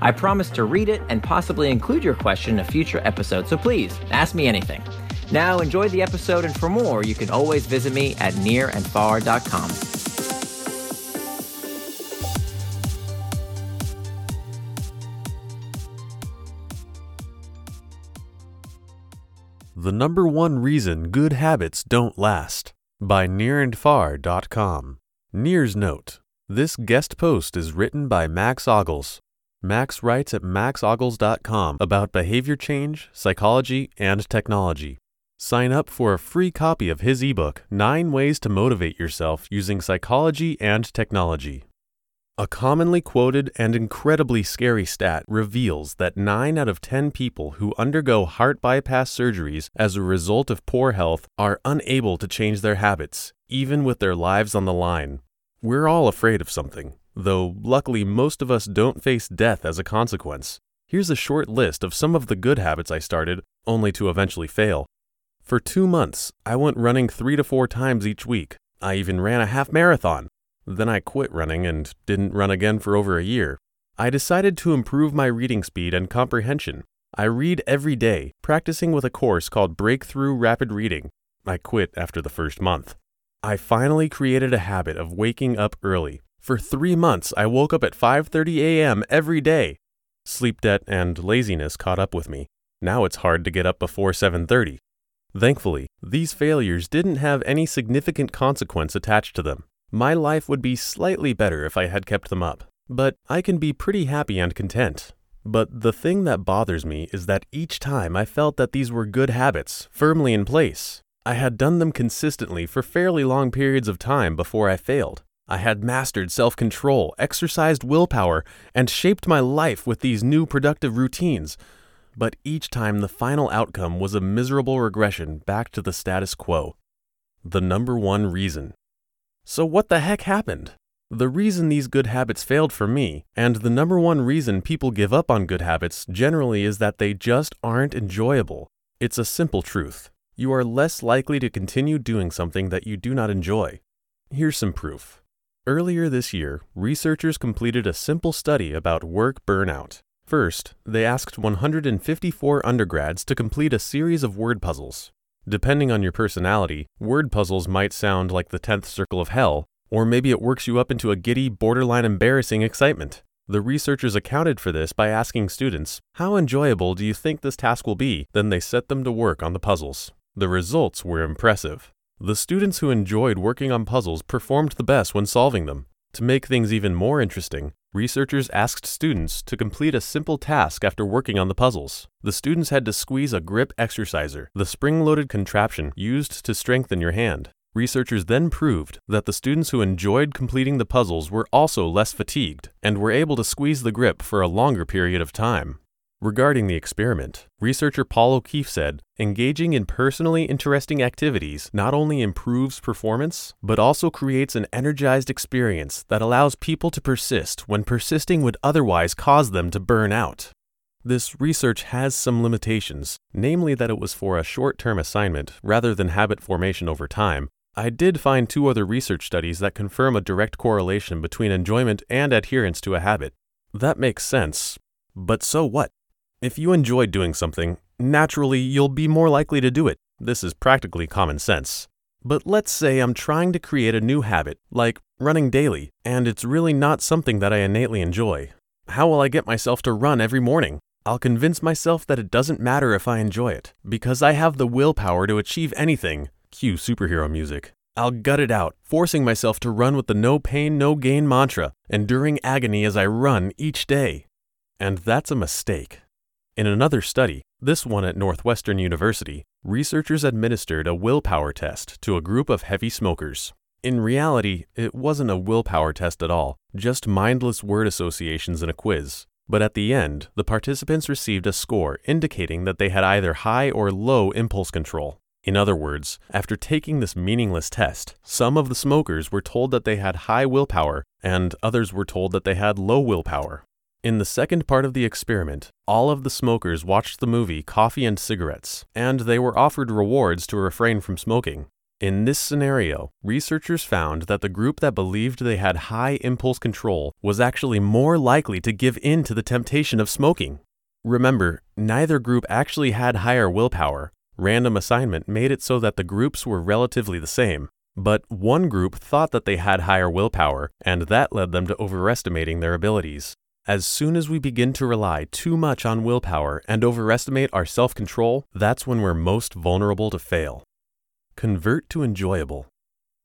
I promise to read it and possibly include your question in a future episode, so please ask me anything. Now, enjoy the episode, and for more, you can always visit me at nirandfar.com. The Number One Reason Good Habits Don't Last by nirandfar.com. Nir's Note This guest post is written by Max Ogles. Max writes at maxogles.com about behavior change, psychology, and technology. Sign up for a free copy of his ebook, Nine Ways to Motivate Yourself Using Psychology and Technology. A commonly quoted and incredibly scary stat reveals that 9 out of 10 people who undergo heart bypass surgeries as a result of poor health are unable to change their habits, even with their lives on the line. We're all afraid of something, though luckily most of us don't face death as a consequence. Here's a short list of some of the good habits I started, only to eventually fail. For two months, I went running three to four times each week. I even ran a half marathon. Then I quit running and didn't run again for over a year. I decided to improve my reading speed and comprehension. I read every day, practicing with a course called Breakthrough Rapid Reading. I quit after the first month. I finally created a habit of waking up early. For 3 months, I woke up at 5:30 a.m. every day. Sleep debt and laziness caught up with me. Now it's hard to get up before 7:30. Thankfully, these failures didn't have any significant consequence attached to them. My life would be slightly better if I had kept them up, but I can be pretty happy and content. But the thing that bothers me is that each time I felt that these were good habits, firmly in place. I had done them consistently for fairly long periods of time before I failed. I had mastered self control, exercised willpower, and shaped my life with these new productive routines. But each time the final outcome was a miserable regression back to the status quo. The number one reason so, what the heck happened? The reason these good habits failed for me, and the number one reason people give up on good habits generally, is that they just aren't enjoyable. It's a simple truth. You are less likely to continue doing something that you do not enjoy. Here's some proof. Earlier this year, researchers completed a simple study about work burnout. First, they asked 154 undergrads to complete a series of word puzzles. Depending on your personality, word puzzles might sound like the 10th circle of hell, or maybe it works you up into a giddy, borderline embarrassing excitement. The researchers accounted for this by asking students, How enjoyable do you think this task will be? Then they set them to work on the puzzles. The results were impressive. The students who enjoyed working on puzzles performed the best when solving them. To make things even more interesting, researchers asked students to complete a simple task after working on the puzzles. The students had to squeeze a grip exerciser, the spring loaded contraption used to strengthen your hand. Researchers then proved that the students who enjoyed completing the puzzles were also less fatigued and were able to squeeze the grip for a longer period of time. Regarding the experiment, researcher Paul O'Keefe said engaging in personally interesting activities not only improves performance, but also creates an energized experience that allows people to persist when persisting would otherwise cause them to burn out. This research has some limitations, namely that it was for a short term assignment rather than habit formation over time. I did find two other research studies that confirm a direct correlation between enjoyment and adherence to a habit. That makes sense, but so what? If you enjoy doing something, naturally you'll be more likely to do it. This is practically common sense. But let's say I'm trying to create a new habit, like running daily, and it's really not something that I innately enjoy. How will I get myself to run every morning? I'll convince myself that it doesn't matter if I enjoy it, because I have the willpower to achieve anything. Cue superhero music. I'll gut it out, forcing myself to run with the no pain, no gain mantra, enduring agony as I run each day. And that's a mistake. In another study, this one at Northwestern University, researchers administered a willpower test to a group of heavy smokers. In reality, it wasn't a willpower test at all, just mindless word associations in a quiz. But at the end, the participants received a score indicating that they had either high or low impulse control. In other words, after taking this meaningless test, some of the smokers were told that they had high willpower and others were told that they had low willpower. In the second part of the experiment, all of the smokers watched the movie Coffee and Cigarettes, and they were offered rewards to refrain from smoking. In this scenario, researchers found that the group that believed they had high impulse control was actually more likely to give in to the temptation of smoking. Remember, neither group actually had higher willpower. Random assignment made it so that the groups were relatively the same. But one group thought that they had higher willpower, and that led them to overestimating their abilities. As soon as we begin to rely too much on willpower and overestimate our self control, that's when we're most vulnerable to fail. Convert to enjoyable.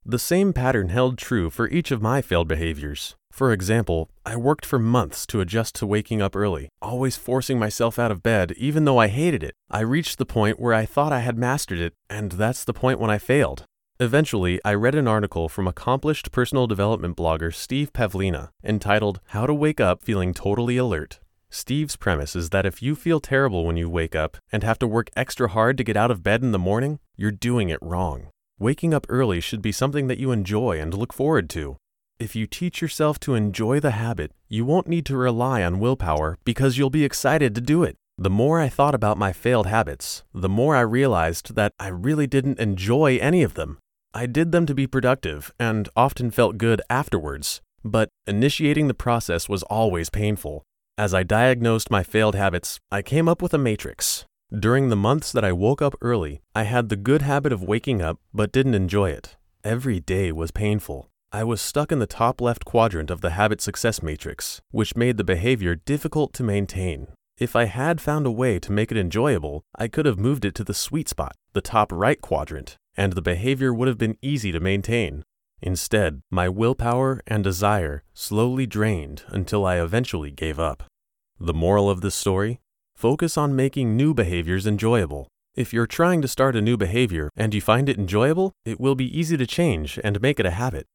The same pattern held true for each of my failed behaviors. For example, I worked for months to adjust to waking up early, always forcing myself out of bed even though I hated it. I reached the point where I thought I had mastered it, and that's the point when I failed. Eventually, I read an article from accomplished personal development blogger Steve Pavlina entitled How to Wake Up Feeling Totally Alert. Steve's premise is that if you feel terrible when you wake up and have to work extra hard to get out of bed in the morning, you're doing it wrong. Waking up early should be something that you enjoy and look forward to. If you teach yourself to enjoy the habit, you won't need to rely on willpower because you'll be excited to do it. The more I thought about my failed habits, the more I realized that I really didn't enjoy any of them. I did them to be productive and often felt good afterwards, but initiating the process was always painful. As I diagnosed my failed habits, I came up with a matrix. During the months that I woke up early, I had the good habit of waking up but didn't enjoy it. Every day was painful. I was stuck in the top left quadrant of the habit success matrix, which made the behavior difficult to maintain. If I had found a way to make it enjoyable, I could have moved it to the sweet spot, the top right quadrant, and the behavior would have been easy to maintain. Instead, my willpower and desire slowly drained until I eventually gave up. The moral of this story? Focus on making new behaviors enjoyable. If you're trying to start a new behavior and you find it enjoyable, it will be easy to change and make it a habit.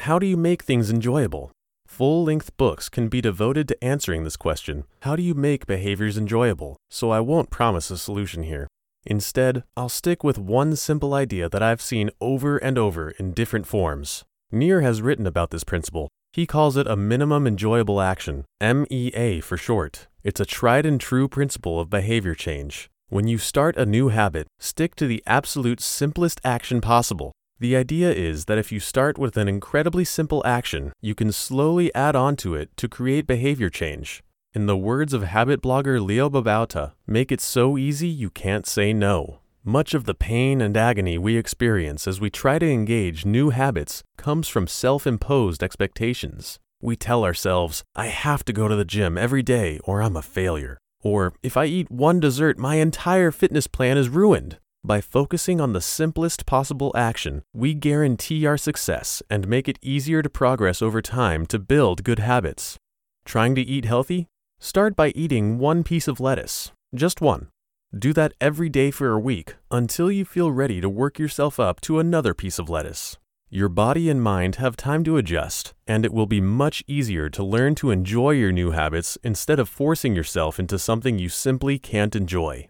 How do you make things enjoyable? Full length books can be devoted to answering this question How do you make behaviors enjoyable? So I won't promise a solution here. Instead, I'll stick with one simple idea that I've seen over and over in different forms. Nir has written about this principle. He calls it a minimum enjoyable action, MEA for short. It's a tried and true principle of behavior change. When you start a new habit, stick to the absolute simplest action possible. The idea is that if you start with an incredibly simple action, you can slowly add on to it to create behavior change. In the words of habit blogger Leo Babauta, make it so easy you can't say no. Much of the pain and agony we experience as we try to engage new habits comes from self imposed expectations. We tell ourselves, I have to go to the gym every day or I'm a failure. Or, if I eat one dessert, my entire fitness plan is ruined. By focusing on the simplest possible action, we guarantee our success and make it easier to progress over time to build good habits. Trying to eat healthy? Start by eating one piece of lettuce, just one. Do that every day for a week until you feel ready to work yourself up to another piece of lettuce. Your body and mind have time to adjust, and it will be much easier to learn to enjoy your new habits instead of forcing yourself into something you simply can't enjoy.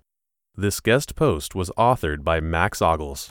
This guest post was authored by Max Ogles.